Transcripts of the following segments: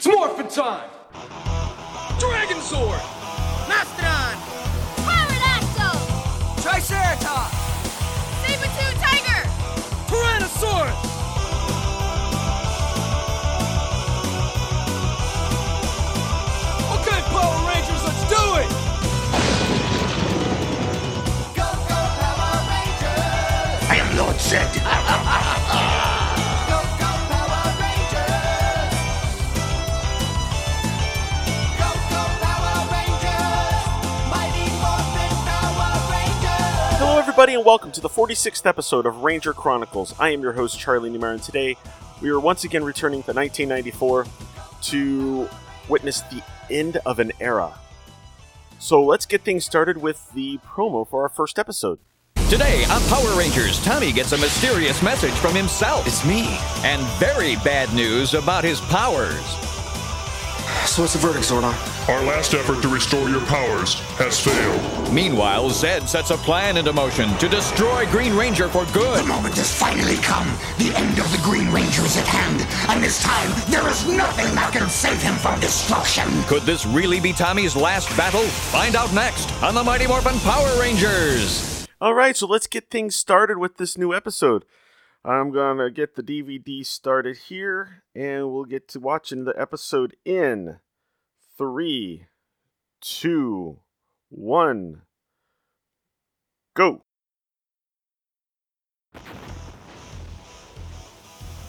It's morphin' time! Everybody, and welcome to the 46th episode of Ranger Chronicles. I am your host, Charlie Newmar, and today we are once again returning to 1994 to witness the end of an era. So let's get things started with the promo for our first episode. Today on Power Rangers, Tommy gets a mysterious message from himself. It's me. And very bad news about his powers. So what's the verdict, Zordon? Our last effort to restore your powers has failed. Meanwhile, Zedd sets a plan into motion to destroy Green Ranger for good. The moment has finally come. The end of the Green Ranger is at hand. And this time, there is nothing that can save him from destruction. Could this really be Tommy's last battle? Find out next on the Mighty Morphin Power Rangers. All right, so let's get things started with this new episode. I'm gonna get the DVD started here, and we'll get to watching the episode in three, two, one, go.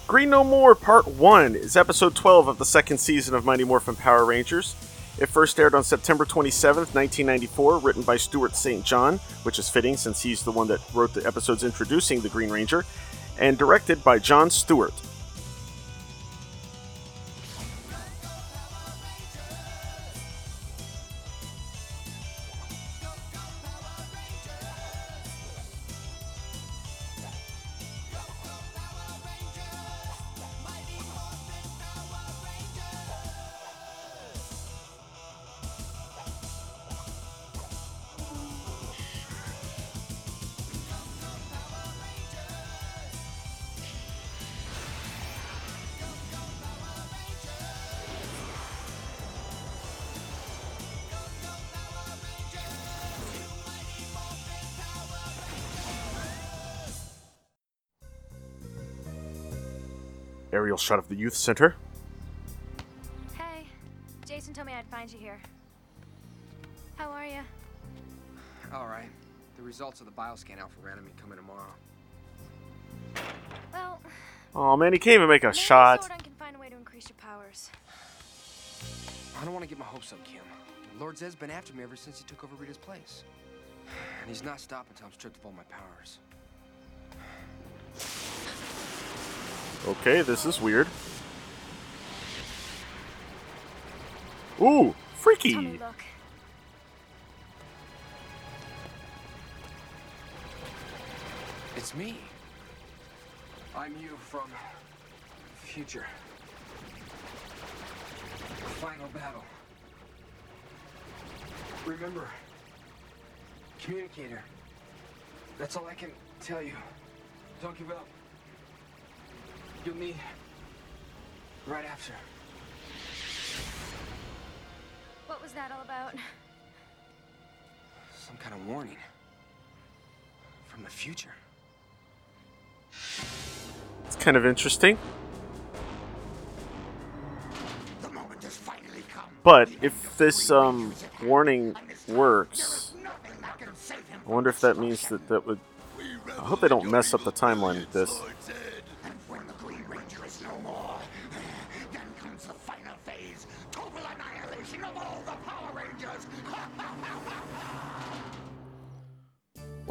Green No More Part 1 is episode 12 of the second season of Mighty Morphin Power Rangers. It first aired on September 27, 1994, written by Stuart St. John, which is fitting since he's the one that wrote the episodes introducing the Green Ranger, and directed by John Stewart. Aerial shot of the youth center. Hey, Jason told me I'd find you here. How are you? All right. The results of the bioscan alpha randomly coming tomorrow. Well, Oh man, he can't even make a maybe shot. Zordon can find a way to increase your powers. I don't want to get my hopes up, Kim. Lord Zedd's been after me ever since he took over Rita's place. And he's not stopping until I'm stripped of all my powers. Okay, this is weird. Ooh, freaky. It's me. I'm you from the future. Final battle. Remember, communicator. That's all I can tell you. Don't give up. You'll need right after. What was that all about? Some kind of warning from the future. It's kind of interesting. The moment has finally come. But if this um, Ranger is at hand. warning And this time, works, there is nothing that can save him I wonder if that means that that would. I hope they don't mess up the timeline with this.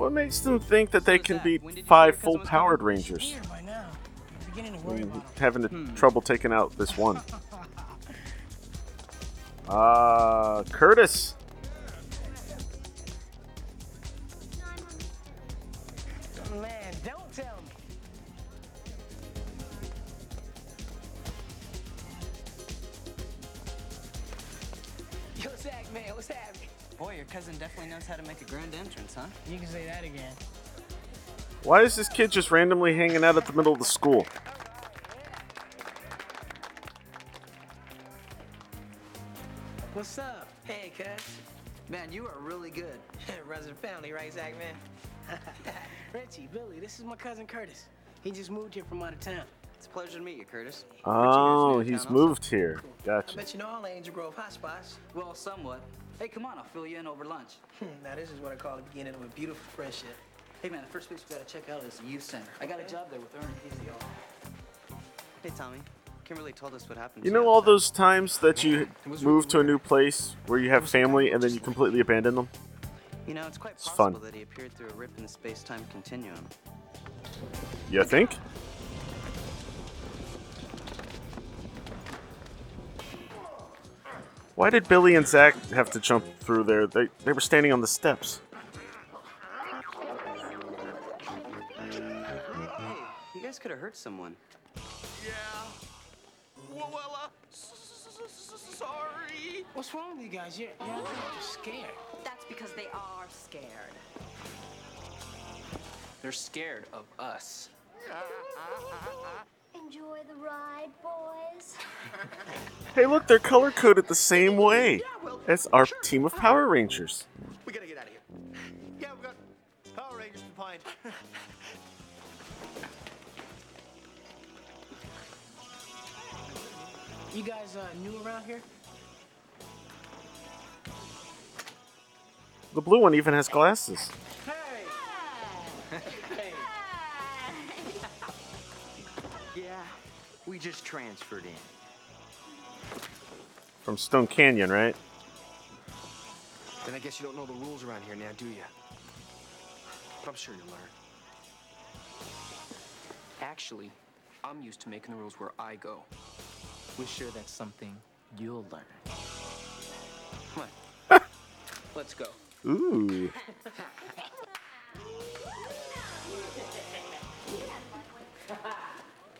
What makes them think that they can beat five full-powered Rangers? Mm, Having the trouble taking out this one. Uh, Curtis. How to make a grand entrance, huh? You can say that again. Why is this kid just randomly hanging out at the middle of the school? What's up? Hey, cuz. Man, you are really good. Resident family, right, Zach, man? Richie, Billy, this is my cousin Curtis. He just moved here from out of town. It's a pleasure to meet you, Curtis. Oh, he's new in town moved here. I Gotcha. bet you know all the Angel Grove hot spots. Well, somewhat. Hey, come on, I'll fill you in over lunch. Hmm, now, this is what I call the beginning of a beautiful friendship. Hey, man, the first place we gotta check out is the youth center. I got a job there with Ern Easy. Hey, Tommy. Kimberly told us what happened. You know all those times that you move to a new place where you have family and then you completely abandon them? You know, it's quite It's possible fun. that he appeared through a rip in the space-time continuum. You think? Why did Billy and Zach have to jump through there? They, they were standing on the steps. Hey, you guys could have hurt someone. Yeah. Well, well uh, sorry. What's wrong with you guys? You're, you're, you're scared. That's because they are scared. They're scared of us. Enjoy the ride, boys. Hey, look, they're color coded the same way as our team of Power Rangers. We gotta get out of here. Yeah, we've got Power Rangers to find. You guys uh, new around here? The blue one even has glasses. Hey! we just transferred in. From Stone Canyon, right? Then I guess you don't know the rules around here now, do you? But I'm sure you'll learn. Actually, I'm used to making the rules where I go. We're sure that's something you'll learn. Come on. Let's go. Ooh.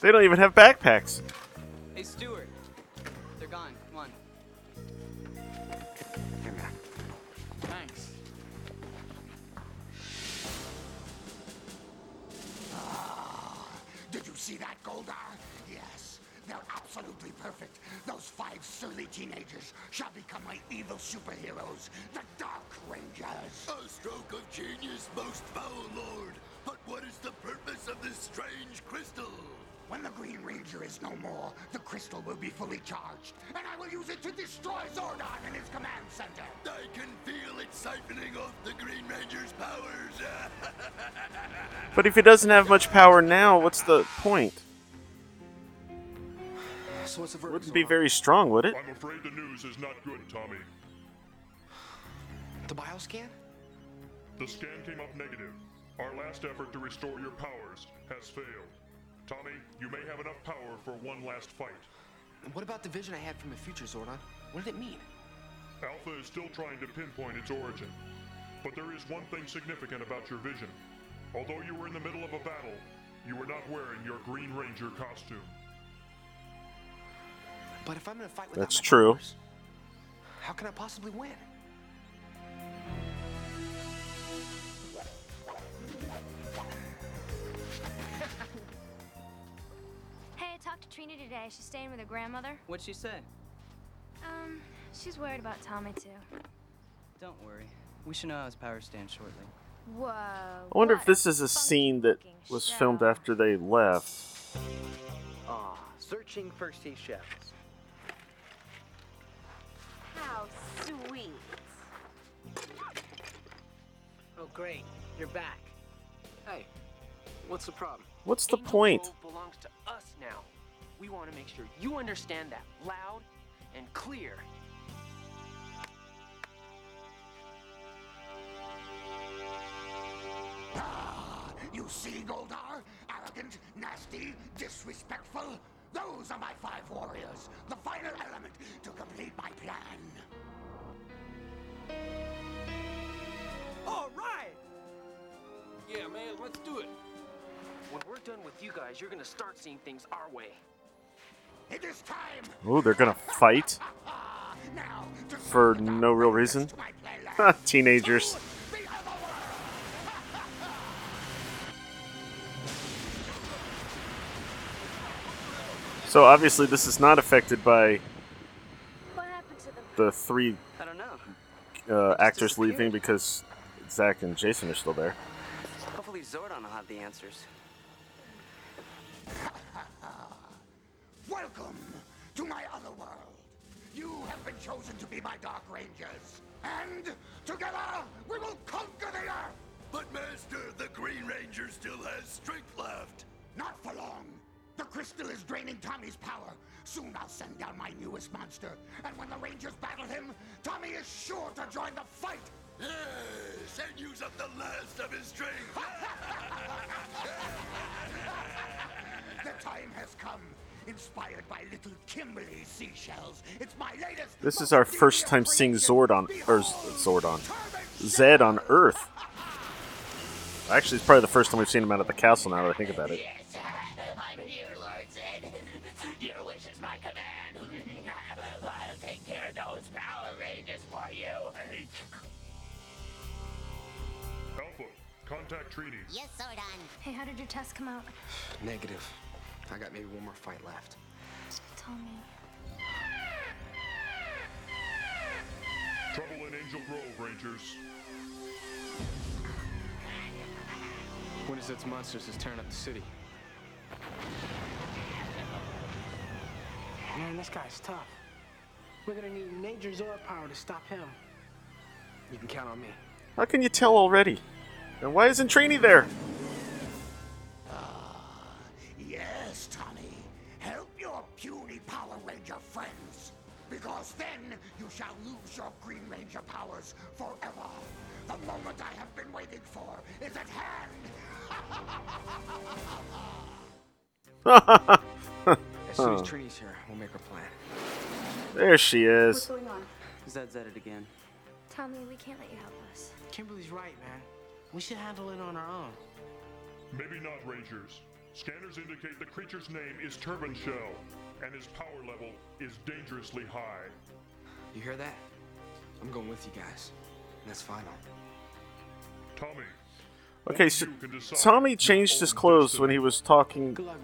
They don't even have backpacks. Hey, Stuart. They're gone. Come on. Here, man. Thanks. Ah, did you see that, Goldar? Yes, they're absolutely perfect. Those five surly teenagers shall become my evil superheroes, the Dark Rangers. A stroke of genius, most foul lord. But what is the purpose of this strange crystal? When the Green Ranger is no more, the crystal will be fully charged, and I will use it to destroy Zordon and his command center. I can feel it siphoning off the Green Ranger's powers. But if he doesn't have much power now, what's the point? So what's the verdict? Wouldn't be very strong, would it? I'm afraid the news is not good, Tommy. The bioscan? The scan came up negative. Our last effort to restore your powers has failed. Tommy, you may have enough power for one last fight. And what about the vision I had from the future, Zordon? What did it mean? Alpha is still trying to pinpoint its origin. But there is one thing significant about your vision. Although you were in the middle of a battle, you were not wearing your Green Ranger costume. But if I'm gonna fight without That's my true. powers, how can I possibly win? Hey, I talked to Trini today. She's staying with her grandmother. What'd she say? Um, she's worried about Tommy too. Don't worry. We should know how his powers stand shortly. Whoa. I wonder if this is a scene that was filmed after they left. Ah, searching for seashells. How sweet. Oh, great. You're back. Hey, what's the problem? What's the Angel point? Belongs to us now. We want to make sure you understand that loud and clear. Ah, you see, Goldar? Arrogant, nasty, disrespectful. Those are my five warriors, the final element to complete my plan. All right. Yeah, man, let's do it. When we're done with you guys, you're gonna start seeing things our way. It is time. Oh, they're gonna fight Now, for no real reason. Teenagers. So obviously, this is not affected by What happened to the three I don't know. uh, actors leaving because Zach and Jason are still there. Hopefully Zordon will have the answers. Welcome to my other world. You have been chosen to be my Dark Rangers. And together we will conquer the Earth! But Master, the Green Ranger still has strength left. Not for long. The crystal is draining Tommy's power. Soon I'll send down my newest monster. And when the Rangers battle him, Tommy is sure to join the fight. Yes, and use up the last of his strength. the time has come. Inspired by little Kimberly seashells. It's my latest. This is our first time seeing Zordon or Zordon, Zedd on Earth. Actually, it's probably the first time we've seen him out at the castle. Now that I think about it. Yes, I'm here, Lord Zedd. Your wish is my command. I'll take care of those Power Rangers for you. Alpha, contact Trini. Yes, Zordon. Hey, how did your test come out? Negative. I got maybe one more fight left. Tell me. Trouble in Angel Grove, Rangers. Winterset's monsters is tearing up the city. Man, this guy's tough. We're gonna need major Zord power to stop him. You can count on me. How can you tell already? And why isn't Trini there? Puny Power Ranger friends. Because then you shall lose your Green Ranger powers forever. The moment I have been waiting for is at hand. As soon as Huh. Trini's here, we'll make our plan. There she is. What's going on? Zedd's at it again. Tommy, we can't let you help us. Kimberly's right, man. We should handle it on our own. Maybe not, Rangers. Scanners indicate the creature's name is Turban Shell, and his power level is dangerously high. You hear that? I'm going with you guys. That's final. Tommy, Okay, so Tommy changed his clothes when he was talking luck,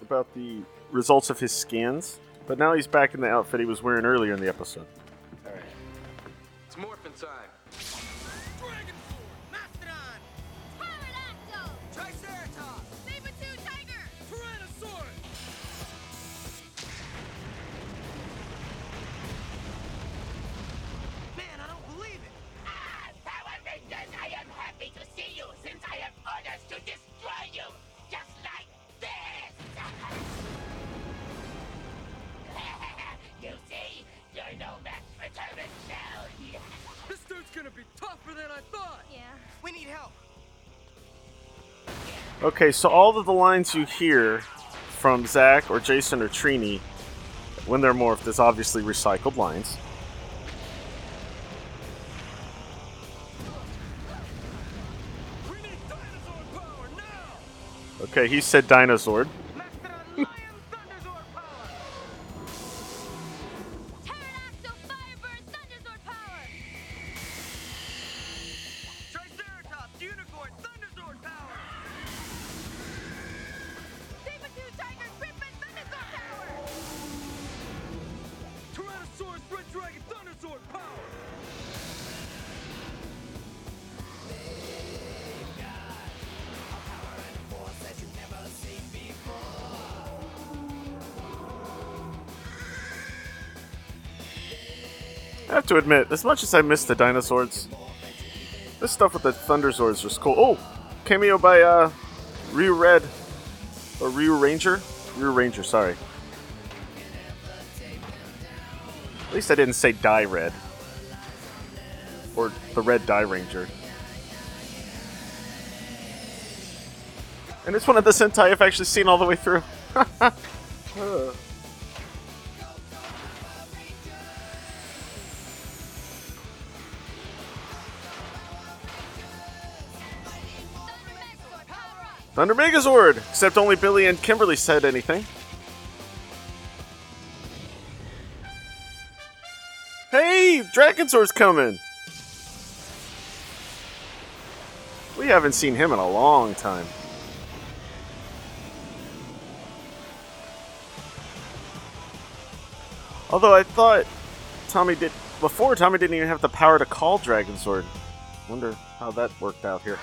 about the results of his scans, but now he's back in the outfit he was wearing earlier in the episode. All right. It's morphin' time. I thought. Yeah. We need help. Okay, so all of the lines you hear from Zach or Jason or Trini when they're morphed is obviously recycled lines. Okay, he said dinosaur. Have to admit, as much as I miss the dinosaurs, this stuff with the Thunder Thunderzords was cool. Oh, cameo by uh, Ryu Red or Ryu Ranger, Ryu Ranger. Sorry. At least I didn't say Die Red or the Red Die Ranger. And it's one of the Sentai I've actually seen all the way through. Thunder Megazord! Except only Billy and Kimberly said anything. Hey! Dragonzord's coming! We haven't seen him in a long time. Although I thought Tommy did before, Tommy didn't even have the power to call Dragonzord. Wonder how that worked out here.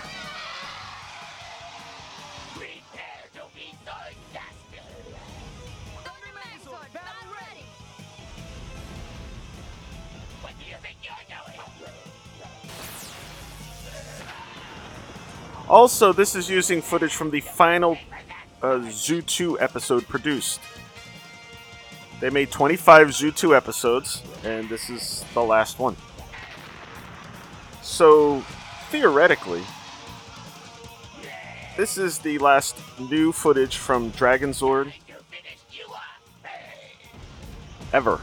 Also, this is using footage from the final uh, Zyu2 episode produced. They made 25 Zyu2 episodes, and this is the last one. So, theoretically, this is the last new footage from Dragon Zord ever.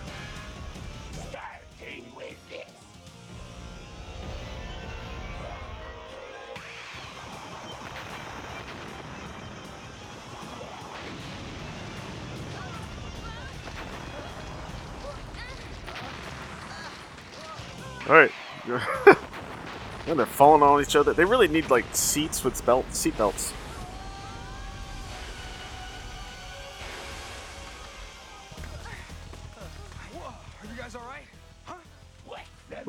All right. and they're falling on each other. They really need like seats with belt seat belts.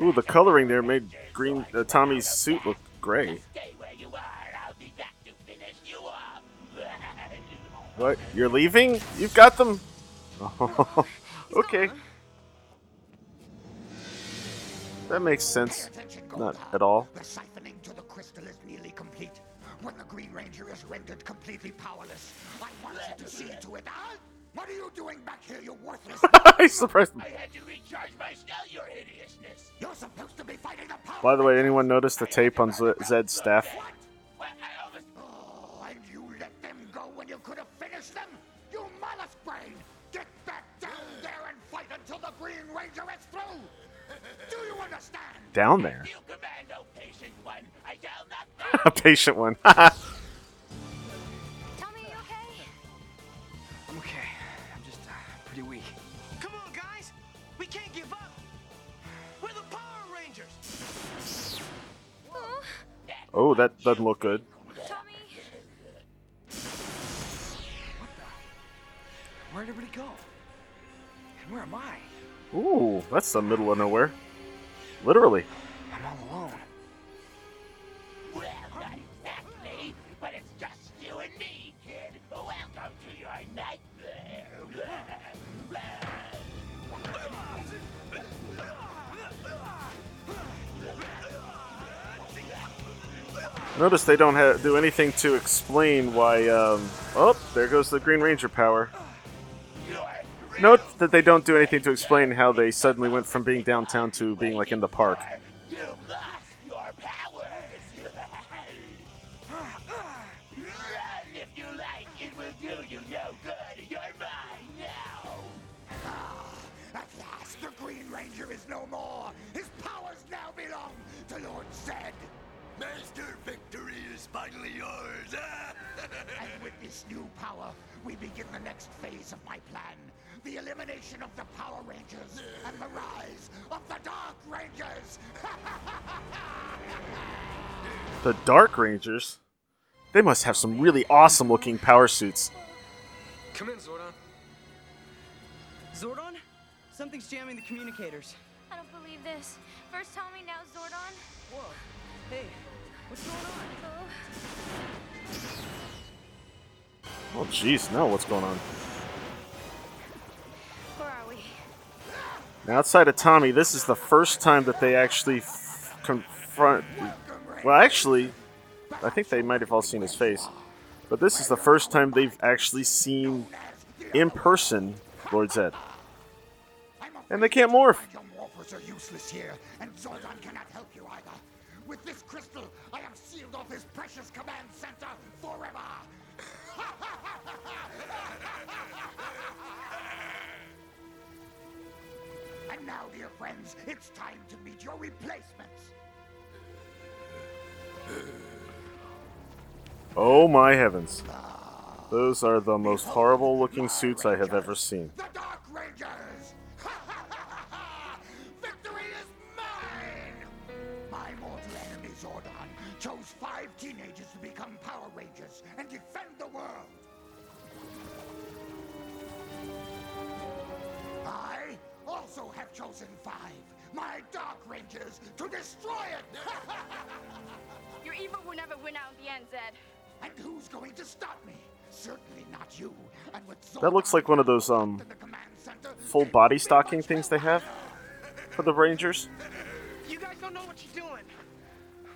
Ooh, the coloring there made green uh, Tommy's suit look gray. What? You're leaving? You've got them. okay. That makes sense. Not at all. The siphoning to the crystal is nearly complete. When the Green Ranger is rendered completely powerless, I want you to see to it. Huh? What are you doing back here, you worthless? He's surprised. I had to recharge my spell, your hideousness. You're supposed to be fighting the power. By the way, anyone notice the tape on Z- Zedd's staff? Oh, and you let them go when you could have finished them? Down there. You commando patient one. I shall not A patient one. Tommy, you okay? I'm okay. I'm just uh, pretty weak. Come on, guys! We can't give up! We're the Power Rangers! Oh, oh, that doesn't look good. Tommy. Where'd everybody go? And where am I? Ooh, that's the middle of nowhere. Literally. I'm all alone. Well, not exactly, but it's just you and me, kid. Welcome to your nightmare. Notice they don't ha- do anything to explain why. Um, oh, there goes the Green Ranger power. Note that they don't do anything to explain how they suddenly went from being downtown to being like in the park. With this new power, we begin the next phase of my plan. The elimination of the Power Rangers and the rise of the Dark Rangers. The Dark Rangers? They must have some really awesome looking power suits. Come in, Zordon. Zordon? Something's jamming the communicators. I don't believe this. First Tommy, now Zordon. Whoa. Hey, what's going on? Oh, Oh, jeez, now what's going on? where are we? Now, outside of Tommy, this is the first time that they actually f- confront. Well, actually, I think they might have all seen his face. But this is the first time they've actually seen in person Lord Zedd. And they can't morph. Your morphers are useless here, and Zordon cannot help you either. With this crystal, I have sealed off his precious command center forever. and now, dear friends, it's time to meet your replacements. Oh my heavens. Those are the most horrible looking suits I have ever seen. The Dark Rangers! Victory is mine! My mortal enemy Zordon chose five teenagers to become Power Rangers and defend the world. I also have chosen five, my Dark Rangers, to destroy it! Your evil will never win out in the end, Zedd. and who's going to stop me? Certainly not you. And with That looks like one of those um full body stocking things they have for the Rangers. You guys don't know what you're doing.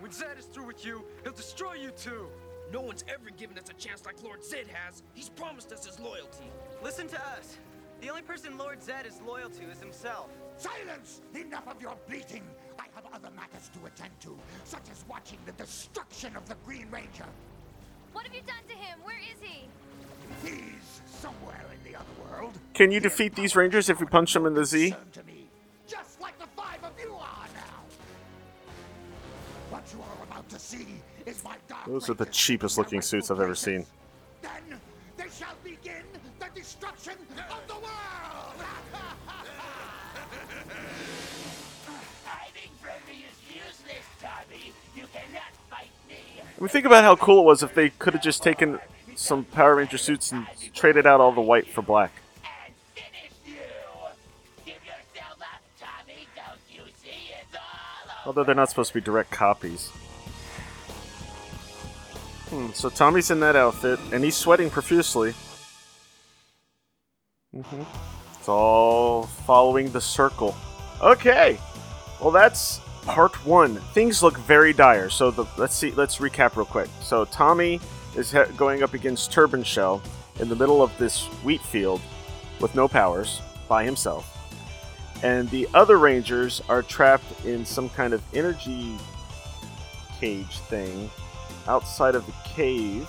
When Zedd is through with you, he'll destroy you too. No one's ever given us a chance like Lord Zedd has. He's promised us his loyalty. Listen to us. The only person Lord Zedd is loyal to is himself. Silence! Enough of your bleating! I have other matters to attend to, such as watching the destruction of the Green Ranger. What have you done to him? Where is he? He's somewhere in the other world. Can you defeat these Rangers if you punch them in the Z? You are about to see is my dark Those are the cheapest looking suits I've ever seen. Then they shall begin the destruction of the world! Hiding from me is useless, Tommy. You cannot fight me. I mean, think about how cool it was if they could have just taken some Power Ranger suits and traded out all the white for black. Although they're not supposed to be direct copies. Hmm, so Tommy's in that outfit, and he's sweating profusely. hmm It's all following the circle. Okay, well that's part one. Things look very dire. So the, let's see. Let's recap real quick. So Tommy is he- going up against Turban Shell in the middle of this wheat field with no powers by himself, and the other Rangers are trapped in some kind of energy cage thing outside of the cave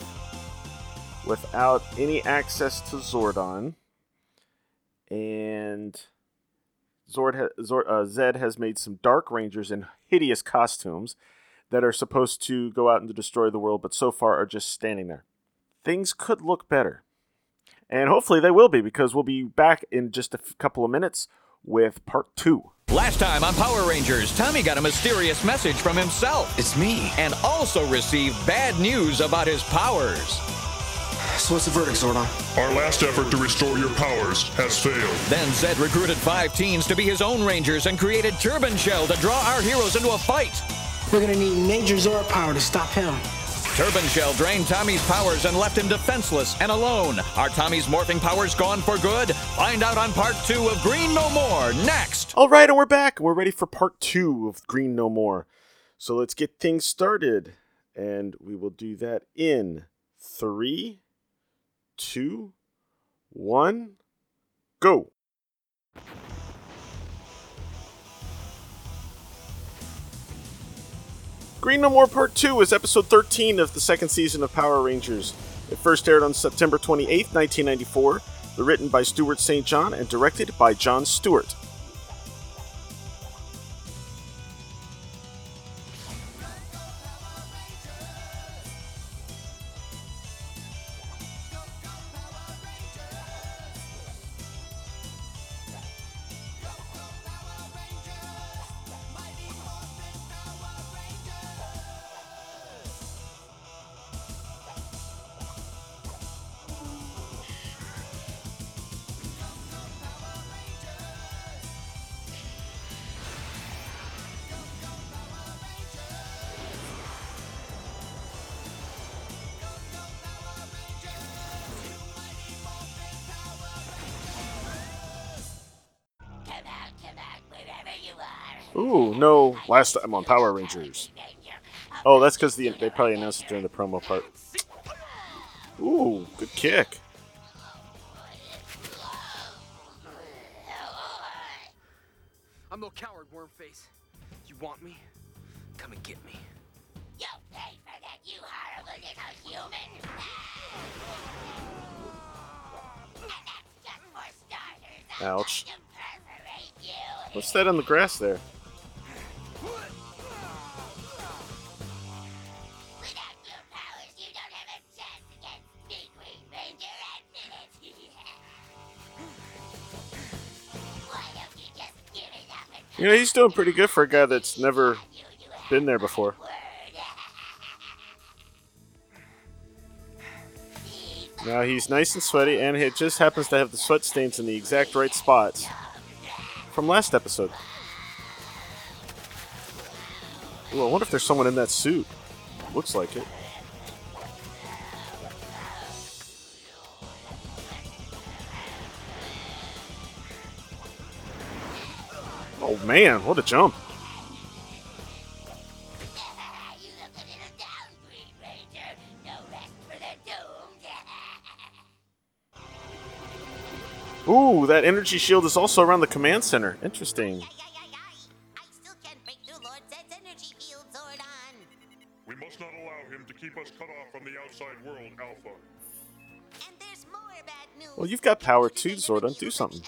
without any access to Zordon. And Zord, ha- Zord uh, Zedd has made some Dark Rangers in hideous costumes that are supposed to go out and destroy the world, but so far are just standing there. Things could look better. And hopefully they will be, because we'll be back in just a f- couple of minutes with part two. Last time on Power Rangers, Tommy got a mysterious message from himself. It's me. And also received bad news about his powers. So what's the verdict, Zordon? Our last effort to restore your powers has failed. Then Zedd recruited five teens to be his own Rangers and created Turban Shell to draw our heroes into a fight. We're gonna need major Zord power to stop him. Turban Shell drained Tommy's powers and left him defenseless and alone. Are Tommy's morphing powers gone for good? Find out on part two of Green No More next. All right, and we're back. We're ready for part two of Green No More. So let's get things started. And we will do that in three, two, one, go. Green No More Part 2 is episode 13 of the second season of Power Rangers. It first aired on September 28, 1994, written by Stuart St. John and directed by John Stewart. Last time on Power Rangers. Oh, that's because the, they probably announced it during the promo part. Ooh, good kick. I'm no coward, Wormface. You want me? Come and get me. You pay for that, you horrible little human. and that's just for starters. I'm Ouch. going to you. What's that on the grass there? You You know, he's doing pretty good for a guy that's never been there before. Now he's nice and sweaty, and it just happens to have the sweat stains in the exact right spots from last episode. Ooh, I wonder if there's someone in that suit. Looks like it. Oh man, what a jump. Ooh, that energy shield is also around the command center. Interesting. Outside world, Alpha. Well, you've got power too, Zordon. Do something.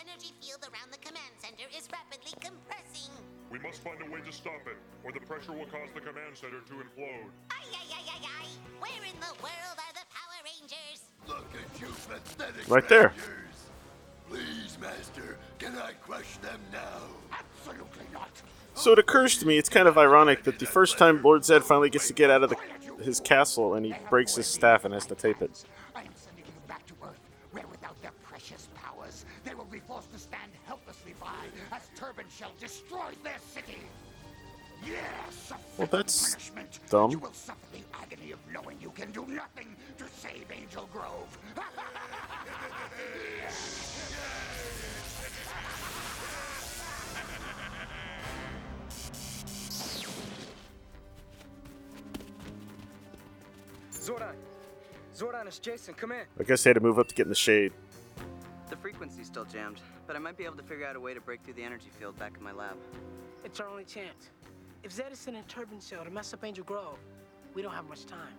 We must find a way to stop it, or the pressure will cause the command center to implode. Where in the world are the Power Rangers? Look at you, pathetic Right there. Rangers. Please, Master, can I crush them now? Absolutely not. So it occurs to me it's kind of ironic that the first time Lord Zedd finally gets to get out of the, his castle and he breaks his staff and has to tape it. I am sending you back to Earth, where without their precious powers, they will be forced to stand helplessly by as Turban Shell destroys their city. Yes, Well, that's punishment. dumb. You will suffer the agony of knowing you can do nothing to save Angel Grove. Zordon! Zordon, it's Jason. Come in. I guess they had to move up to get in the shade. The frequency's still jammed, but I might be able to figure out a way to break through the energy field back in my lab. It's our only chance. If Zedd is sending Turban Shell to mess up Angel Grove, we don't have much time.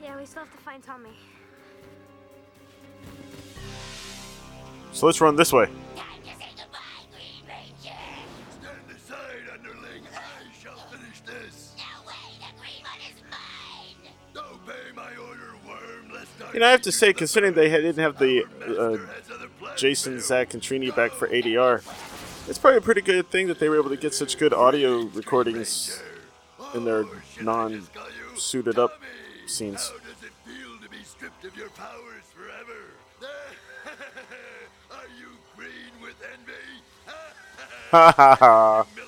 Yeah, we still have to find Tommy. So let's run this way. You know, I have to say, considering they didn't have the uh, Jason, Zach, and Trini back for ADR, it's probably a pretty good thing that they were able to get such good audio recordings in their non-suited up scenes. How does it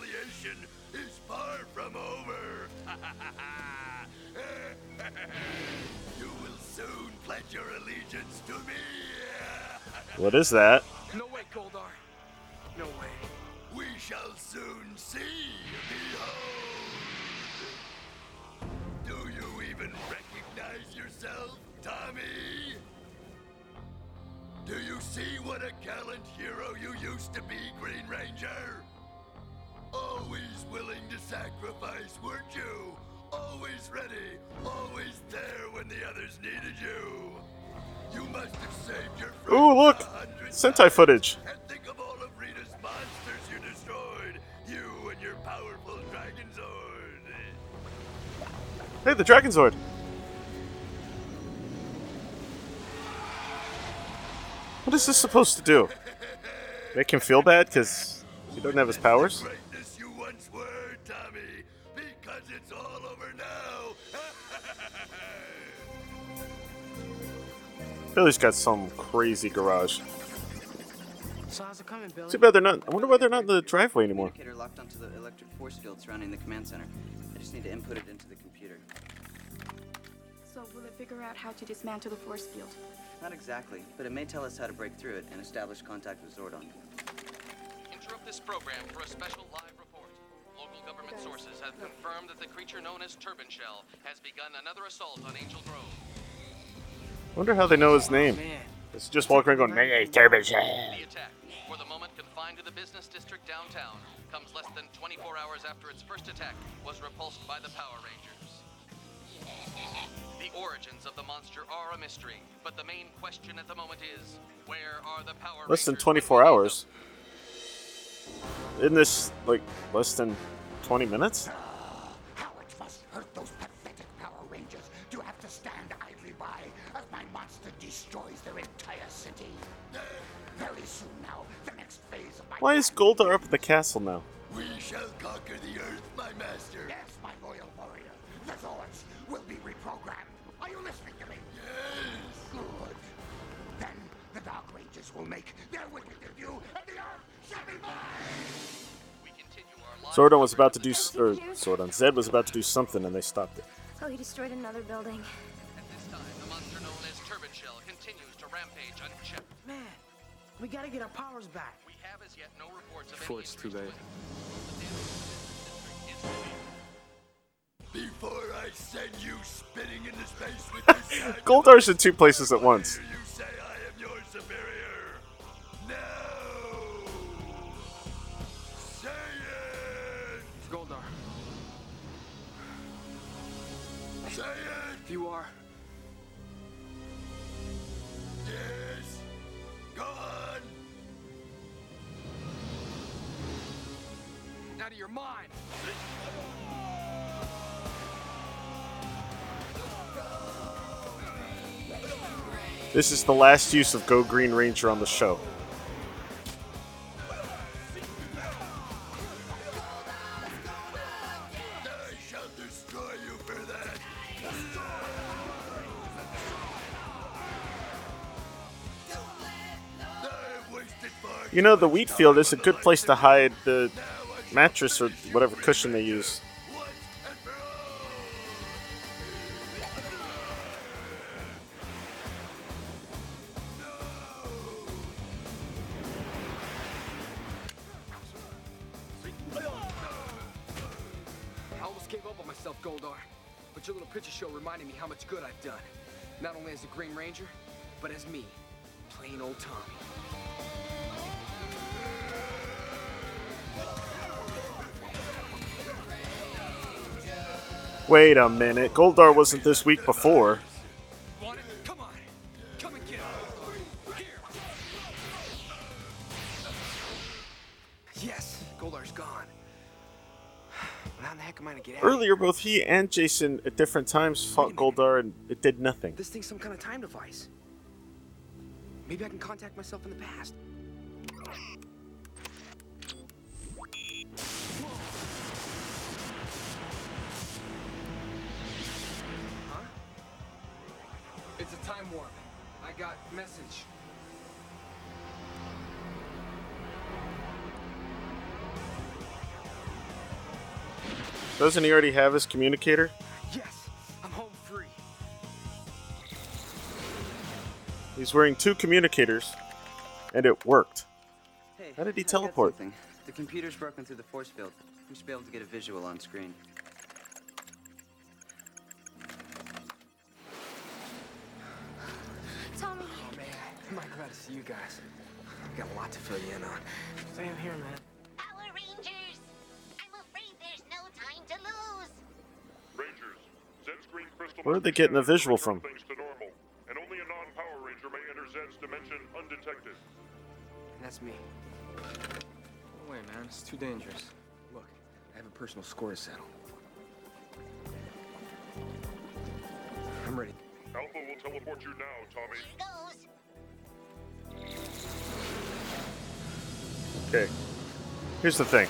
What is that? No way, Goldar. No way. We shall soon see. Behold. Do you even recognize yourself, Tommy? Do you see what a gallant hero you used to be, Green Ranger? Always willing to sacrifice, weren't you? Always ready, always there when the others needed you. Ooh, look! Sentai footage. and think of all of Rita's monsters you destroyed. You and your powerful Dragon Zord. Hey, the Dragon Zord. What is this supposed to do? Make him feel bad because he doesn't have his powers? Billy's got some crazy garage. So how's it coming, Billy? Too bad they're not. I wonder why they're not in the driveway anymore. Locked onto the electric force field surrounding the command center. I just need to input it into the computer. So will it figure out how to dismantle the force field? Not exactly, but it may tell us how to break through it and establish contact with Zordon. Interrupt this program for a special live report. Local government sources have confirmed that the creature known as Turban Shell has begun another assault on Angel Grove. Wonder how they know his name. It's just walking around going, "Hey, Turban The attack, for the moment confined to the business district downtown, comes less than 24 hours after its first attack was repulsed by the Power Rangers. The origins of the monster are a mystery, but the main question at the moment is, where are the Power Less than 24 hours. Isn't this like less than 20 minutes? Destroys their entire city. Very soon now, the next phase of my Why is Goldar up at the castle now? we shall conquer the earth, my master. Yes, my loyal warrior. The Zords will be reprogrammed. Are you listening to me? Yes. Good. Then the Dark Rangers will make their wicked debut, and the Earth shall be mine. Zordon was about to do, s- or Zordon, Zedd was about to do something and they stopped it. Oh, he destroyed another building. At this time, the monster known as Turban Shell continues to rampage unchecked. Man, we gotta get our powers back. We have as yet no reports of Before it's too late. Before I send you spinning into space with this Goldar's in two places at once. you say I am your superior. No! Say it! Goldar. Say it! You are, out of your mind. This is the last use of Go Green Ranger on the show. You know, the wheat field is a good place to hide the mattress or whatever cushion they use. I almost gave up on myself, Goldar. But your little picture show reminded me how much good I've done. Not only as a Green Ranger, but as me, Wait a minute, Goldar wasn't this week before. Want it? Come on. Come and get it. Here. Yes, Goldar's gone. How the heck am I gonna get out? Earlier, both he and Jason at different times fought Goldar and it did nothing. This thing's some kind of time device. Maybe I can contact myself in the past. Doesn't he already have his communicator? Yes, I'm home free. He's wearing two communicators, and it worked. Hey, How did he I teleport? something. The computer's broken through the force field. We should be able to get a visual on screen. Tommy. Oh man, I'm glad to see you guys. I've got a lot to fill you in on. Same here, man. Where are they be getting the visual from? Things to normal, and only a non-Power Ranger may enter Zedd's dimension undetected. That's me. No way, man. It's too dangerous. Look, I have a personal score to settle. I'm ready. Alpha will teleport you now, Tommy. Here goes. Okay. Here's the thing.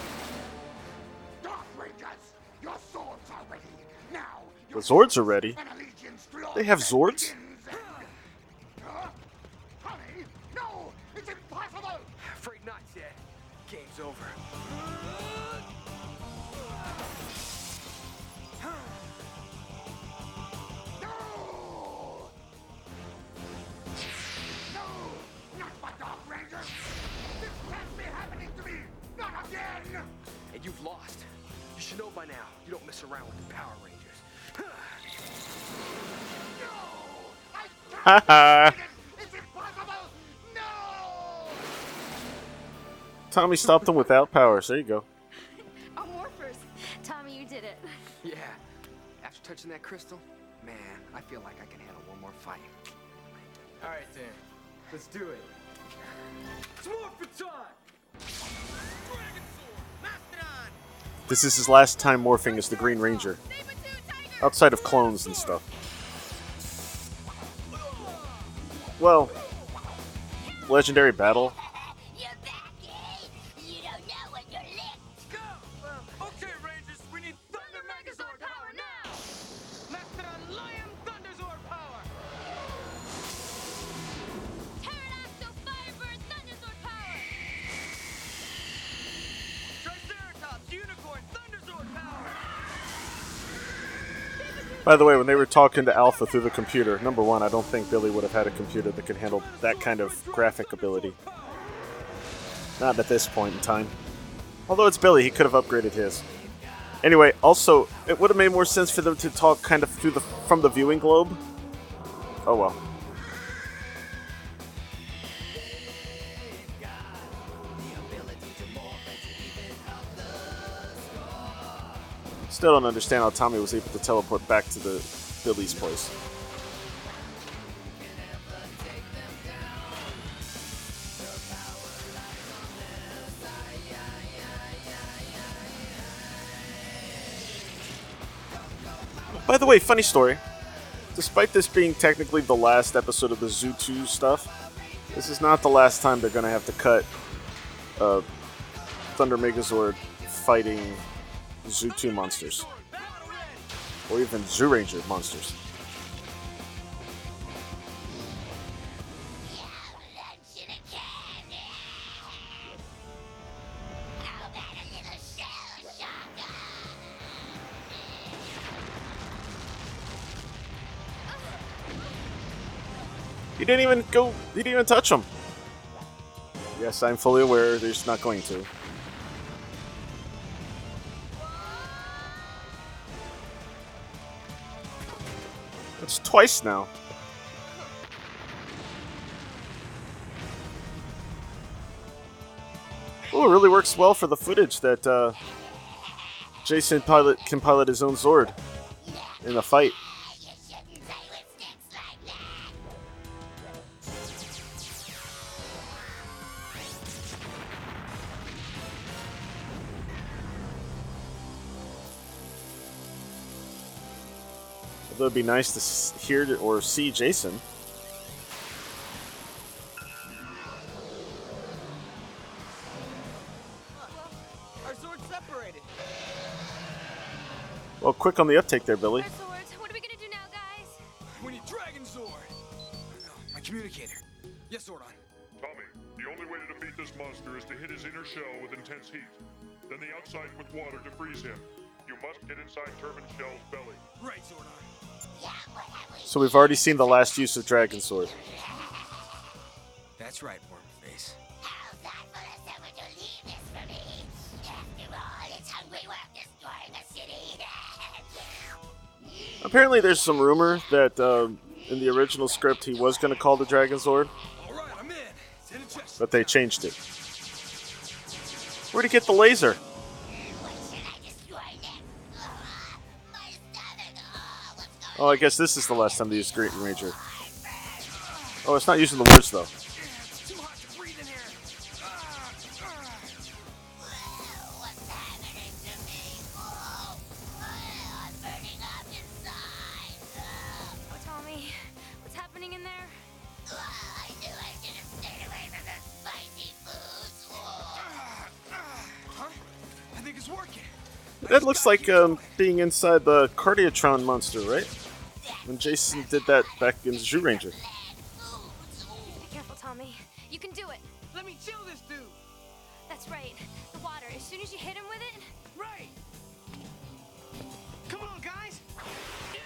Be happening to me. Not again. And you've lost. You should know by now. You don't mess around with the Power Rangers. Tommy stopped him without powers. There you go. Morphers. Tommy, you did it. Yeah. After touching that crystal, man, I feel like I can handle one more fight. All right, then. Let's do it. It's morphin' time! This is his last time morphing as the Green Ranger. Outside of clones and stuff. Well, legendary battle. By the way, when they were talking to Alpha through the computer, number one, I don't think Billy would have had a computer that could handle that kind of graphic ability. Not at this point in time. Although it's Billy, he could have upgraded his. Anyway, also, it would have made more sense for them to talk kind of through the from the viewing globe. Oh well. Still don't understand how Tommy was able to teleport back to the Billy's place. By the way, funny story. Despite this being technically the last episode of the Zyu2 stuff, this is not the last time they're going to have to cut uh, Thunder Megazord fighting Zyu2 monsters. Or even Zyuranger monsters. He didn't even go. He didn't even touch him. Yes, I'm fully aware. They're just not going to. Twice now. Oh, it really works well for the footage that uh, Jason pilot can pilot his own Zord in the fight. Although it'd be nice to hear or see Jason. Our Zords separated. Well, quick on the uptake there, Billy. What are we gonna do now, guys? We need Dragonzord. My communicator. Yes, Zordon. Tommy, the only way to defeat this monster is to hit his inner shell with intense heat. Then the outside with water to freeze him. You must get inside Turban Shell's belly. Right, Zordon. So we've already seen the last use of Dragonzord. That's right, Wormface. Apparently, there's some rumor that um, in the original script he was going to call the Dragonzord, but they changed it. Where'd he get the laser? Oh, I guess this is the last time they used Green Ranger. Oh, it's not using the words though. Oh, Tommy, what's happening in there? Huh? I think it's working. That looks like um, being inside the Cardiotron monster, right? When Jason did that back in Zyuranger. Be careful, Tommy. You can do it. Let me chill this dude. That's right. The water. As soon as you hit him with it. Right. Come on, guys. Yeah.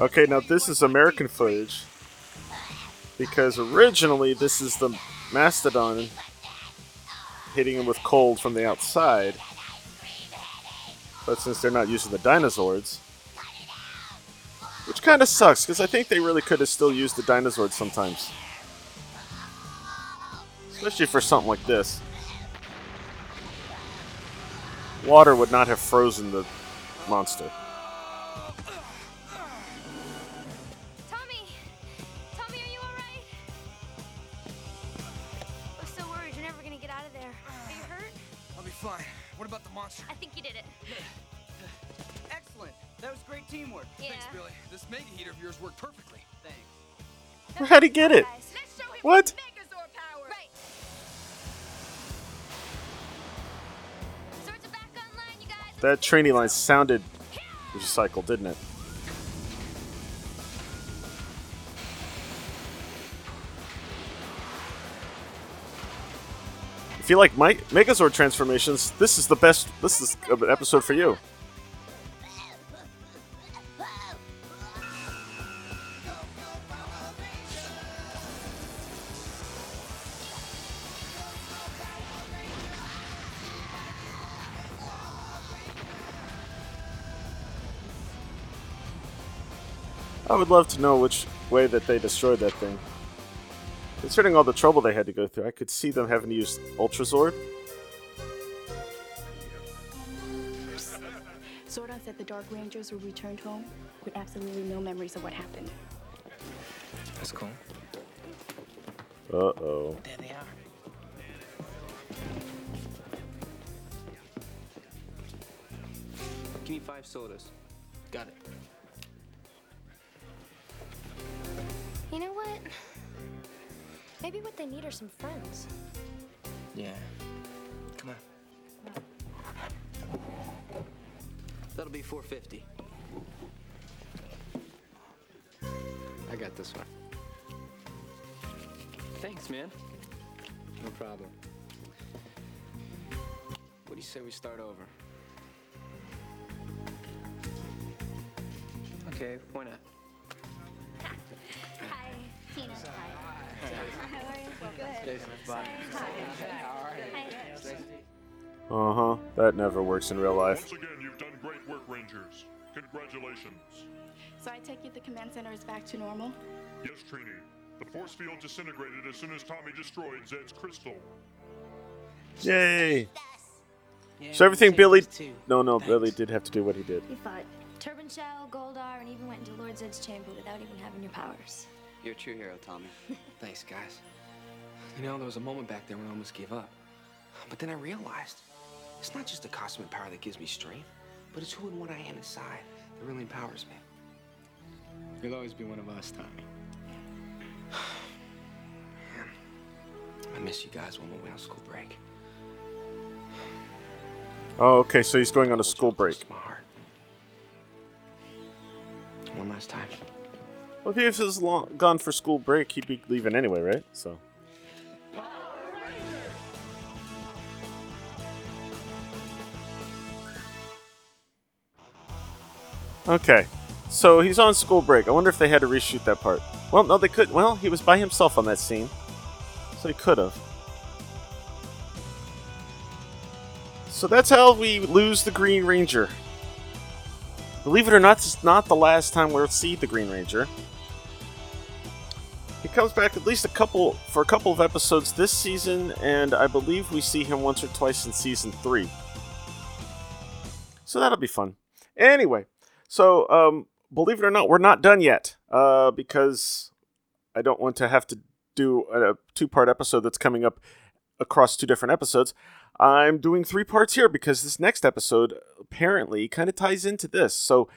Okay, now this is American footage. Because originally this is the Mastodon hitting him with cold from the outside. But since they're not using the dinosaurs, which kind of sucks, because I think they really could have still used the dinosaurs sometimes. Especially for something like this. Water would not have frozen the monster. Thanks. Get it? What? That training line sounded recycled, didn't it? If you like my Megazord transformations, this is the best. This is an episode for you. Would love to know which way that they destroyed that thing. Considering all the trouble they had to go through, I could see them having to use Ultrazord. Zordon said the Dark Rangers were returned home with absolutely no memories of what happened. That's cool. Uh oh. There they are. Give me five sodas. Got it. Maybe what they need are some friends. Yeah. Come on. That'll be 450. I got this one. Thanks, man. No problem. What do you say we start over? Okay, why not? Uh huh. That never works in real life. Once again, you've done great work, Rangers. Congratulations. So I take it the command center is back to normal? Yes, Trini. The force field disintegrated as soon as Tommy destroyed Zedd's crystal. Yay! Yeah, So everything Billy. us too. No, no, Billy did have to do what he did. You fought Turban Shell, Goldar, and even went into Lord Zedd's chamber without even having your powers. You're a true hero, Tommy. Thanks, guys. You know, there was a moment back there when I almost gave up. But then I realized it's not just the cosmic power that gives me strength, but it's who and what I am inside that really empowers me. You'll always be one of us, Tommy. Man, I miss you guys when we went on school break. Oh, okay, so he's going on a school break. One last time. Well, if he was long, gone for school break, he'd be leaving anyway, right? So. Okay, so he's on school break. I wonder if they had to reshoot that part. Well, no, they could. Well, he was by himself on that scene, so he could have. So that's how we lose the Green Ranger. Believe it or not, it's not the last time we'll see the Green Ranger. He comes back at least a couple for a couple of episodes this season, and I believe we see him once or twice in season three. So that'll be fun. Anyway, so um, believe it or not, we're not done yet uh, because I don't want to have to do a two-part episode that's coming up across two different episodes. I'm doing three parts here because this next episode apparently kind of ties into this. So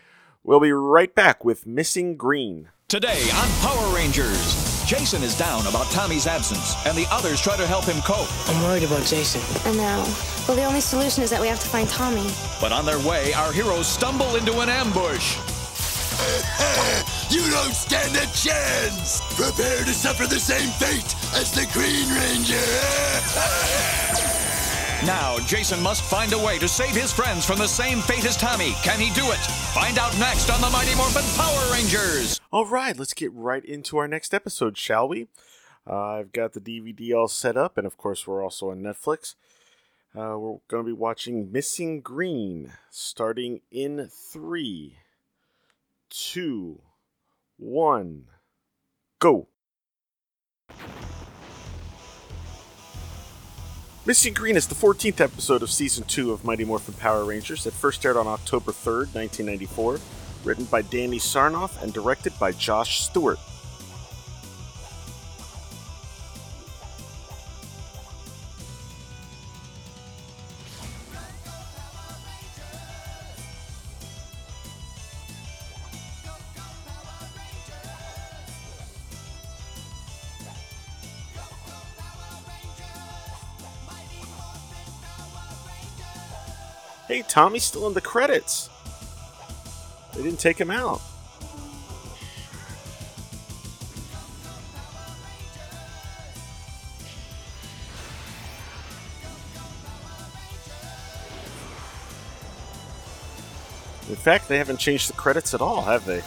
we'll be right back with Missing Green. Today on Power Rangers, Jason is down about Tommy's absence, and the others try to help him cope. I'm worried about Jason. I know. Well, the only solution is that we have to find Tommy. But on their way, our heroes stumble into an ambush. you don't stand a chance! Prepare to suffer the same fate as the Green Ranger! Now, Jason must find a way to save his friends from the same fate as Tommy. Can he do it? Find out next on the Mighty Morphin Power Rangers. All right, let's get right into our next episode, shall we? Uh, I've got the DVD all set up, and of course, we're also on Netflix. Uh, we're going to be watching Missing Green, starting in three, two, one, go. Missing Green is the 14th episode of Season 2 of Mighty Morphin Power Rangers that first aired on October 3rd, 1994, written by Danny Sarnoff and directed by Josh Stewart. Hey, Tommy's still in the credits. They didn't take him out. In fact, they haven't changed the credits at all, have they?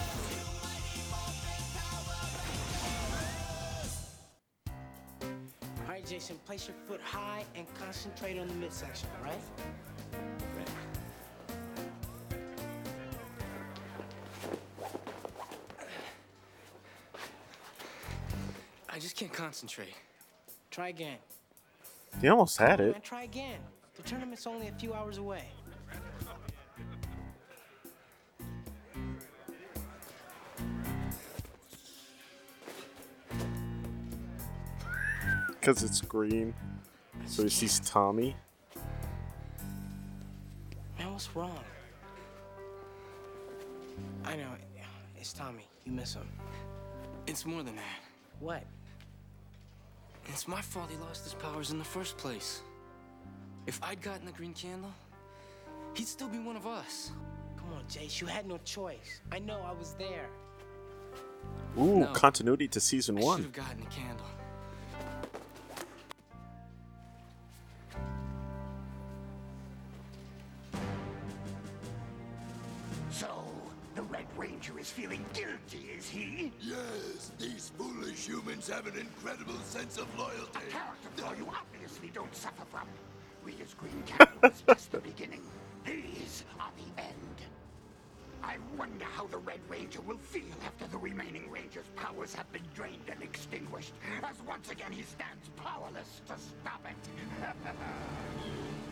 All right, Jason, place your foot high and concentrate on the midsection, all right? Concentrate. Try again. He almost had Man, it. try again. The tournament's only a few hours away. Because it's green. So he sees Tommy. Man, what's wrong? I know. It's Tommy. You miss him. It's more than that. What? It's my fault he lost his powers in the first place. If I'd gotten the green candle, he'd still be one of us. Come on, Jace. You had no choice. I know. I was there. Ooh, No. continuity to season I should one. have gotten a candle. Feeling guilty, is he? Yes, these foolish humans have an incredible sense of loyalty. A character flaw you obviously don't suffer from. Rita's Green Candle is just the beginning. These are the end. I wonder how the Red Ranger will feel after the remaining Ranger's powers have been drained and extinguished, as once again he stands powerless to stop it.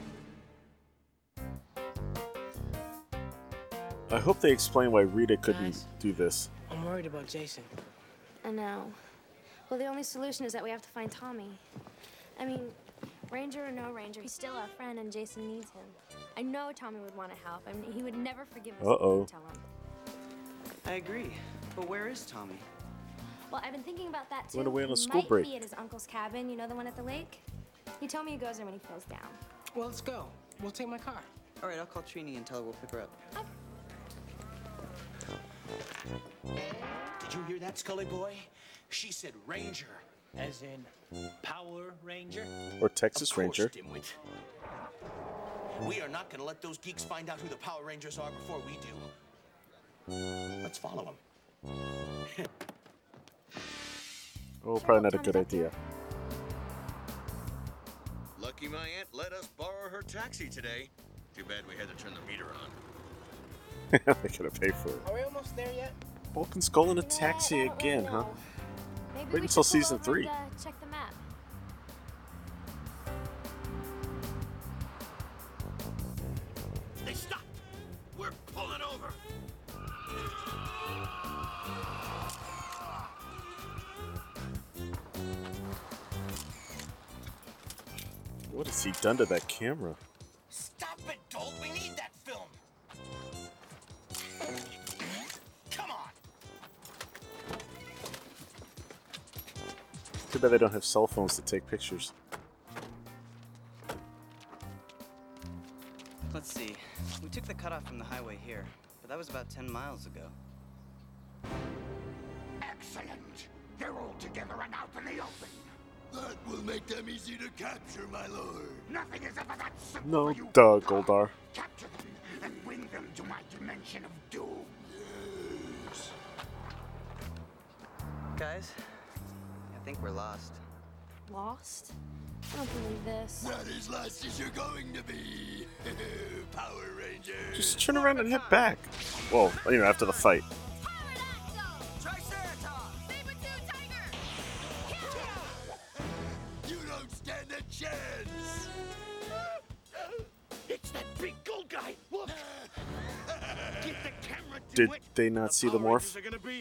I hope they explain why Rita couldn't do this. I'm worried about Jason. I know. Well, the only solution is that we have to find Tommy. I mean, Ranger or no Ranger, he's still our friend and Jason needs him. I know Tommy would want to help. I mean, he would never forgive us if we Uh-oh. didn't tell him. I agree. But where is Tommy? Well, I've been thinking about that too. Went away on a He school might break. be at his uncle's cabin, you know, the one at the lake? He told me he goes there when he feels down. Well, let's go. We'll take my car. All right, I'll call Trini and tell her we'll pick her up. Did you hear that, Scully boy? She said Ranger, as in Power Ranger. Or Texas Of Ranger. dimwit. We are not gonna let those geeks find out who the Power Rangers are before we do. Let's follow them. Oh, probably not a good idea. Lucky my aunt let us borrow her taxi today. Too bad we had to turn the meter on. They gotta pay for it. Are we almost there yet? Bulk and Skull in a taxi again, huh? Maybe Wait we until season three. And, uh, check the map. They stopped. We're pulling over. What has he done to that camera? Bad they don't have cell phones to take pictures. Let's see. We took the cutoff from the highway here, but that was about 10 miles ago. Excellent. They're all together and out in the open. That will make them easy to capture, my lord. Nothing is ever that simple No, for you. duh, Goldar. Capture them and bring them to my dimension of doom. Guys, I think we're lost. Lost? I don't believe this. Not as lost as you're going to be, Power Ranger. Just turn around and head back. Well, you know, after the fight. You don't stand a chance. It's that big gold guy. Look. Get the camera. Did they not see the Power Rangers morph?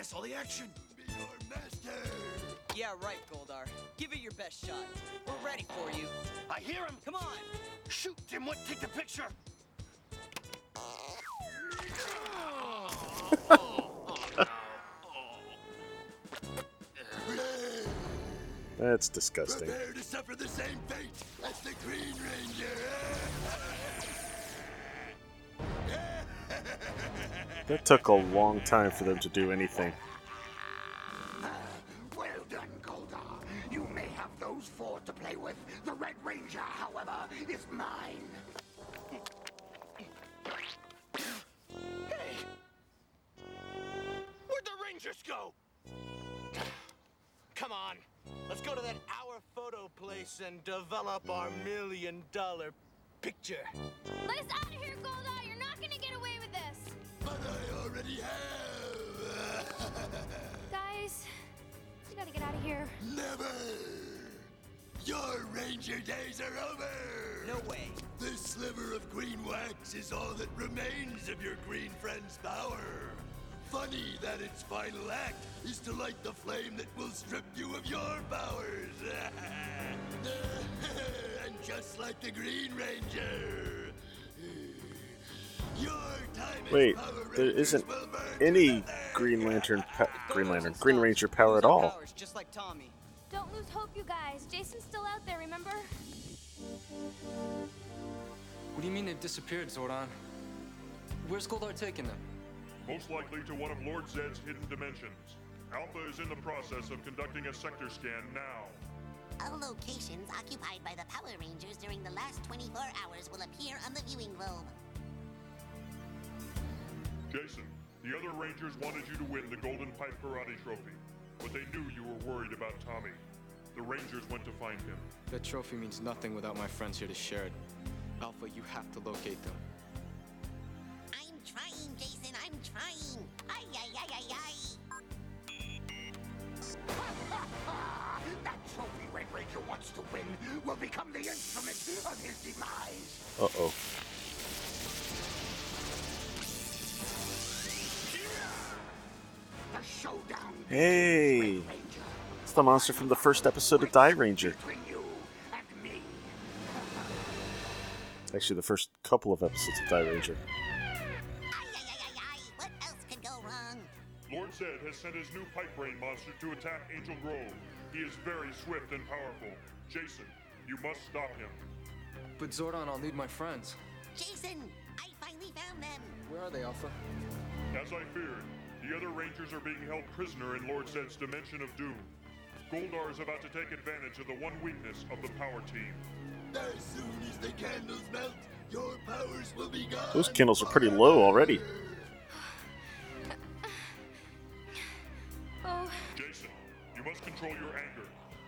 Miss all the action. Be your master. Yeah, right, Goldar. Give it your best shot. We're ready for you. I hear him. Come on. Shoot, Dimwit. Take the picture. That's disgusting. Prepare to suffer the same fate as the Green Ranger. That took a long time for them to do anything. Well done, Goldar. You may have those four to play with. The Red Ranger, however, is mine. Hey! Where'd the Rangers go? Come on. Let's go to that hour photo place and develop our million dollar picture. Let us out of here, Goldar! You're not gonna get away with this! But I already have. Guys, we gotta get out of here. Never. Your ranger days are over. No way. This sliver of green wax is all that remains of your green friend's power. Funny that its final act is to light the flame that will strip you of your powers. and just like the Green Ranger, your time as Wait, Power there Rangers isn't any Green Lantern, pa- Green Lantern, Green Ranger power at all. Just like Tommy. Don't lose hope, you guys. Jason's still out there, remember? What do you mean they've disappeared, Zordon? Where's Goldar taking them? Most likely to one of Lord Zedd's hidden dimensions. Alpha is in the process of conducting a sector scan now. All locations occupied by the Power Rangers during the last 24 hours will appear on the viewing globe. Jason, the other Rangers wanted you to win the Golden Pipe Karate Trophy, but they knew you were worried about Tommy. The Rangers went to find him. That trophy means nothing without my friends here to share it. Alpha, you have to locate them. I'm trying, Jason, I'm trying. Ay, ay, ay, ay, ay. that trophy Red Ranger wants to win will become the instrument of his demise. Uh oh. The showdown Hey! It's the monster from the first episode of Dairanger. between you and me. Actually, the first couple of episodes of Dairanger. What else could go wrong? Lord Zedd has sent his new Pipe Brain monster to attack Angel Grove. He is very swift and powerful. Jason, you must stop him. But Zordon, I'll need my friends. Jason, I finally found them. Where are they, Alpha? As I feared, the other Rangers are being held prisoner in Lord Zedd's Dimension of Doom. Goldar is about to take advantage of the one weakness of the Power Team. As soon as the candles melt, your powers will be gone. Those candles are pretty low already. Oh, Jason, you must control your anger.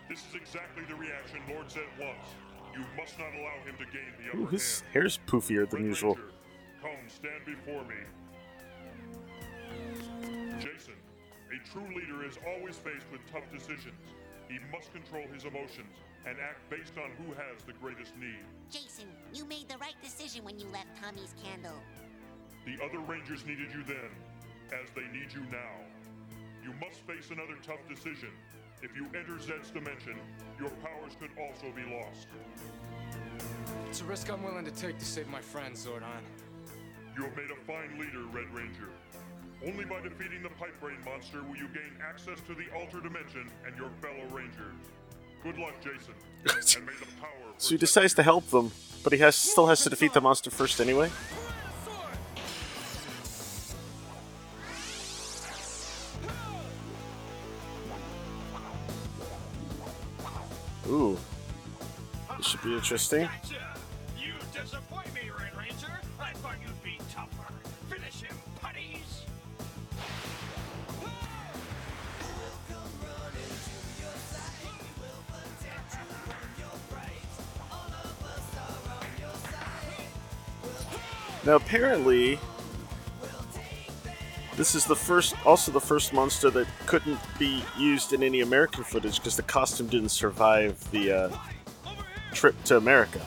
This is exactly the reaction Lord Zedd wants. You must not allow him to gain the Ooh, upper his hand. hair's poofier than Red usual. Ranger, come stand before me. Jason, a true leader is always faced with tough decisions. He must control his emotions and act based on who has the greatest need. Jason, you made the right decision when you left Tommy's candle. The other Rangers needed you then, as they need you now. You must face another tough decision. If you enter Zedd's dimension, your powers could also be lost. It's a risk I'm willing to take to save my friends, Zordon. You have made a fine leader, Red Ranger. Only by defeating the Pipe Brain monster will you gain access to the Alter Dimension and your fellow Rangers. Good luck, Jason. and may the power So he decides to help them, but he has still has to defeat the monster first anyway. Ooh, this should be interesting. You disappoint me, Red Ranger. I thought you'd be tougher. Finish him, putties. Now, apparently, this is the first, also the first monster that couldn't be used in any American footage because the costume didn't survive the uh, trip to America.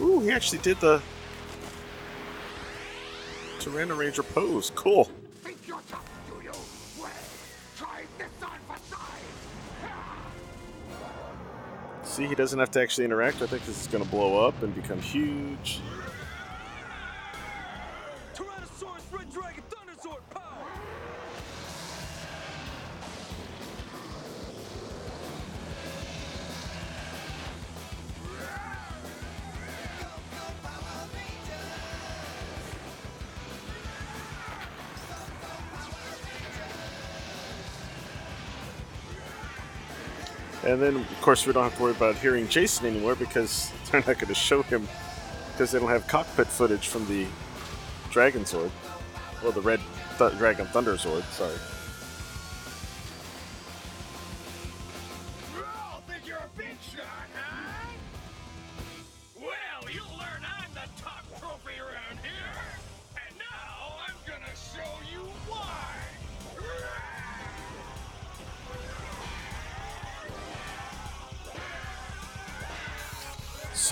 Ooh, he actually did the Tyranno Ranger pose. Cool. See, he doesn't have to actually interact. I think this is going to blow up and become huge. And then, of course, we don't have to worry about hearing Jason anymore because they're not going to show him because they don't have cockpit footage from the Dragonzord. Well, the Red Th- Dragon Thunderzord, sorry.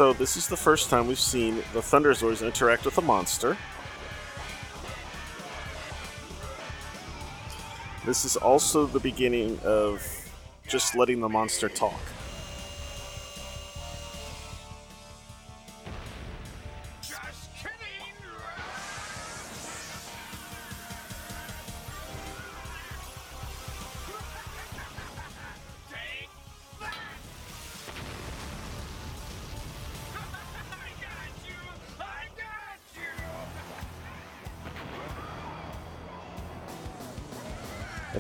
So, this is the first time we've seen the Thunder Zords interact with a monster. This is also the beginning of just letting the monster talk.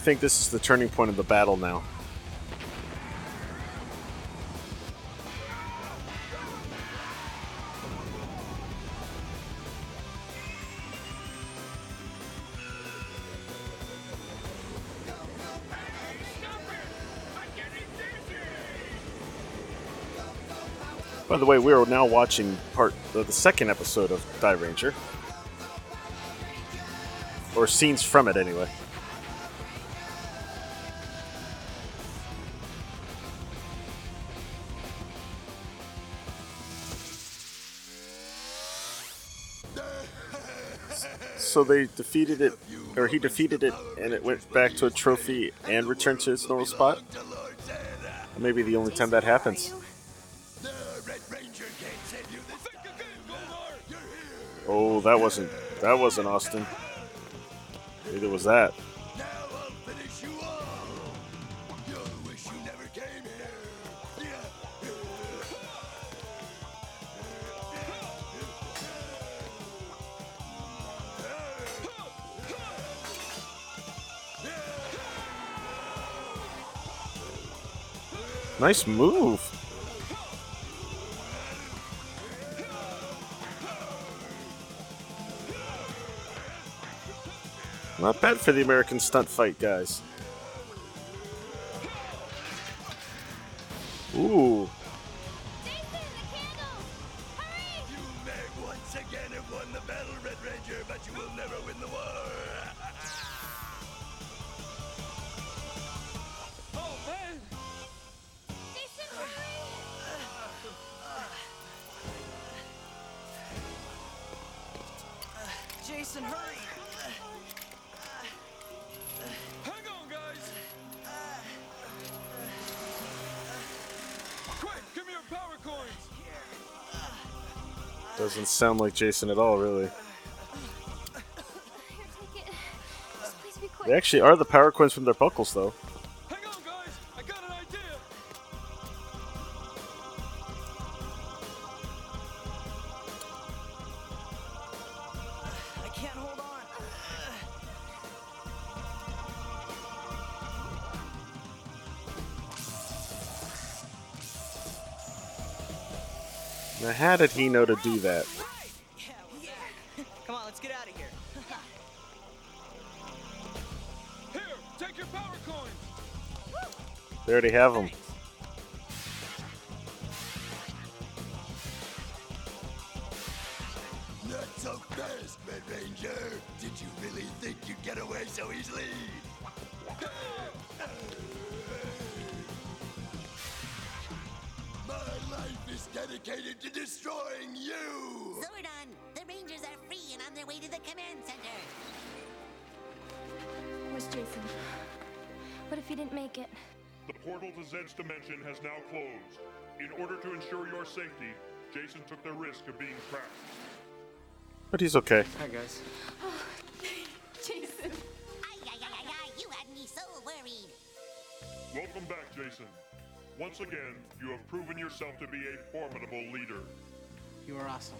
I think this is the turning point of the battle now. By the way, we are now watching part of the second episode of Dairanger. Or scenes from it, anyway. So they defeated it, or he defeated it, and it went back to a trophy and returned to its normal spot. Maybe the only time that happens. Oh, that wasn't that wasn't Austin. Neither was that. Nice move. Not bad for the American stunt fight guys. Doesn't sound like Jason at all, really. Quick. They actually are the power coins from their buckles, though. Did he know to do that? Come on, let's get out of here. Here, take your power coins. They already have them. Portal dimension has now closed. In order to ensure your safety, Jason took the risk of being trapped. But he's okay. Hi, guys. Jason. Ay, ay, ay, ay, ay, you had me so worried. Welcome back, Jason. Once again, you have proven yourself to be a formidable leader. You are awesome.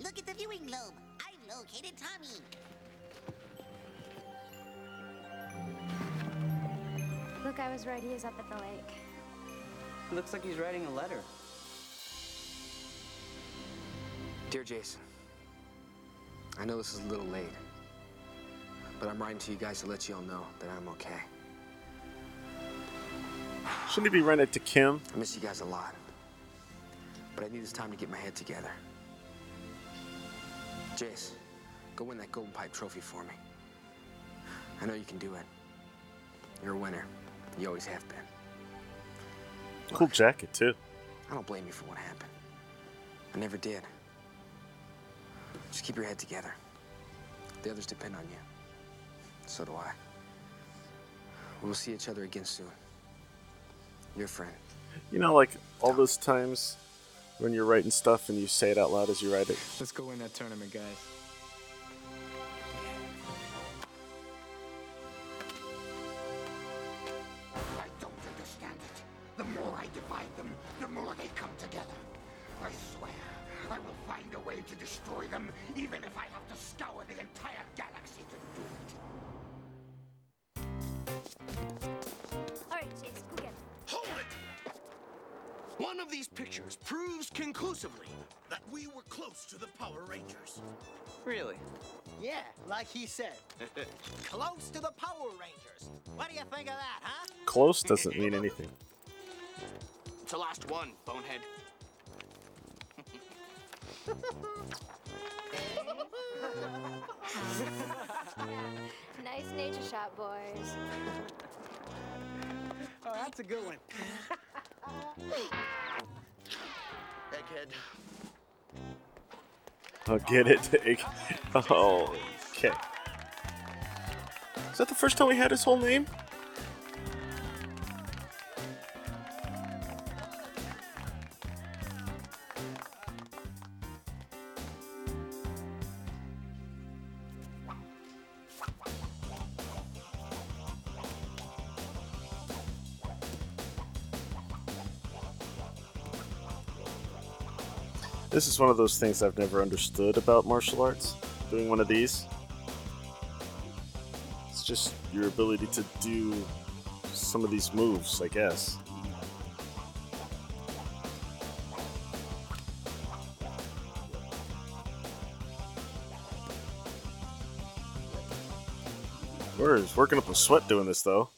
Look at the viewing globe. I've located Tommy. Look, I was right. He is up at the lake. He looks like he's writing a letter. Dear Jason, I know this is a little late, but I'm writing to you guys to let you all know that I'm okay. Shouldn't he be writing it to Kim? I miss you guys a lot, but I need this time to get my head together. Jace, go win that Golden Pipe trophy for me. I know you can do it. You're a winner. You always have been. Cool jacket too. I don't blame you for what happened. I never did. Just keep your head together. The others depend on you. So do I. We'll see each other again soon. Your friend. You know, like all those times when you're writing stuff and you say it out loud as you write it. Let's go win that tournament, guys. The more I divide them, the more they come together. I swear, I will find a way to destroy them, even if I have to scour the entire galaxy to do it. All right, Chase, go get him. Hold it! One of these pictures proves conclusively that we were close to the Power Rangers. Really? Yeah, like he said. Close to the Power Rangers. What do you think of that, huh? Close doesn't mean anything. It's the last one, bonehead. nice nature shot, boys. Oh, that's a good one. Egghead. I'll get it. Oh, okay. Is that the first time we had his whole name? This is one of those things I've never understood about martial arts. Doing one of these. It's just your ability to do some of these moves, I guess. We're working up a sweat doing this, though.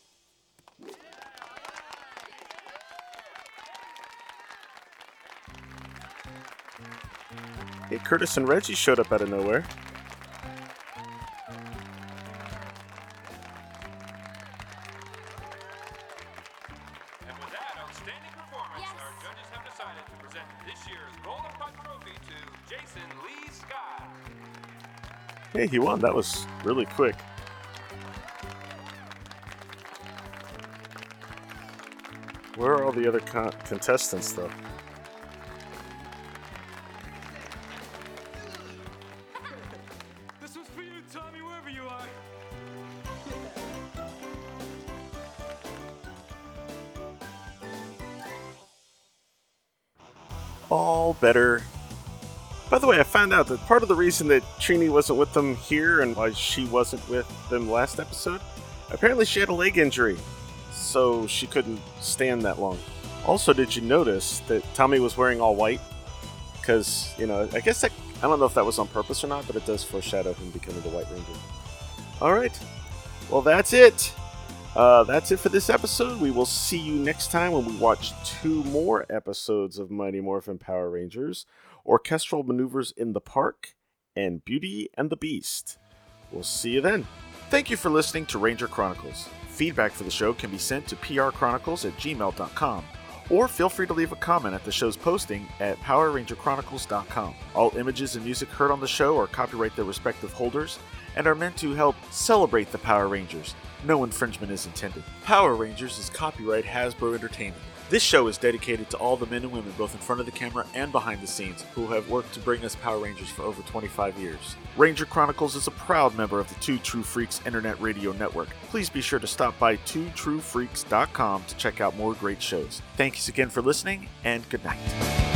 Curtis and Reggie showed up out of nowhere. And with that outstanding performance, our judges have decided to present this year's Golden Puck Trophy to Jason Lee Scott. Hey, he won. That was really quick. Where are all the other con- contestants, though? Better. By the way, I found out that part of the reason that Trini wasn't with them here and why she wasn't with them last episode, apparently she had a leg injury, so she couldn't stand that long. Also, did you notice that Tommy was wearing all white? Because, you know, I guess that, I don't know if that was on purpose or not, but it does foreshadow him becoming the White Ranger. Alright, well, that's it. Uh, that's it for this episode. We will see you next time when we watch two more episodes of Mighty Morphin Power Rangers, Orchestral Maneuvers in the Park, and Beauty and the Beast. We'll see you then. Thank you for listening to Ranger Chronicles. Feedback for the show can be sent to prchronicles at gmail.com, or feel free to leave a comment at the show's posting at powerrangerchronicles.com. All images and music heard on the show are copyright their respective holders and are meant to help celebrate the Power Rangers. No infringement is intended. Power Rangers is copyright Hasbro Entertainment. This show is dedicated to all the men and women, both in front of the camera and behind the scenes, who have worked to bring us Power Rangers for over 25 years. Ranger Chronicles is a proud member of the Two True Freaks Internet Radio Network. Please be sure to stop by twotruefreaks.com to check out more great shows. Thanks again for listening, and good night.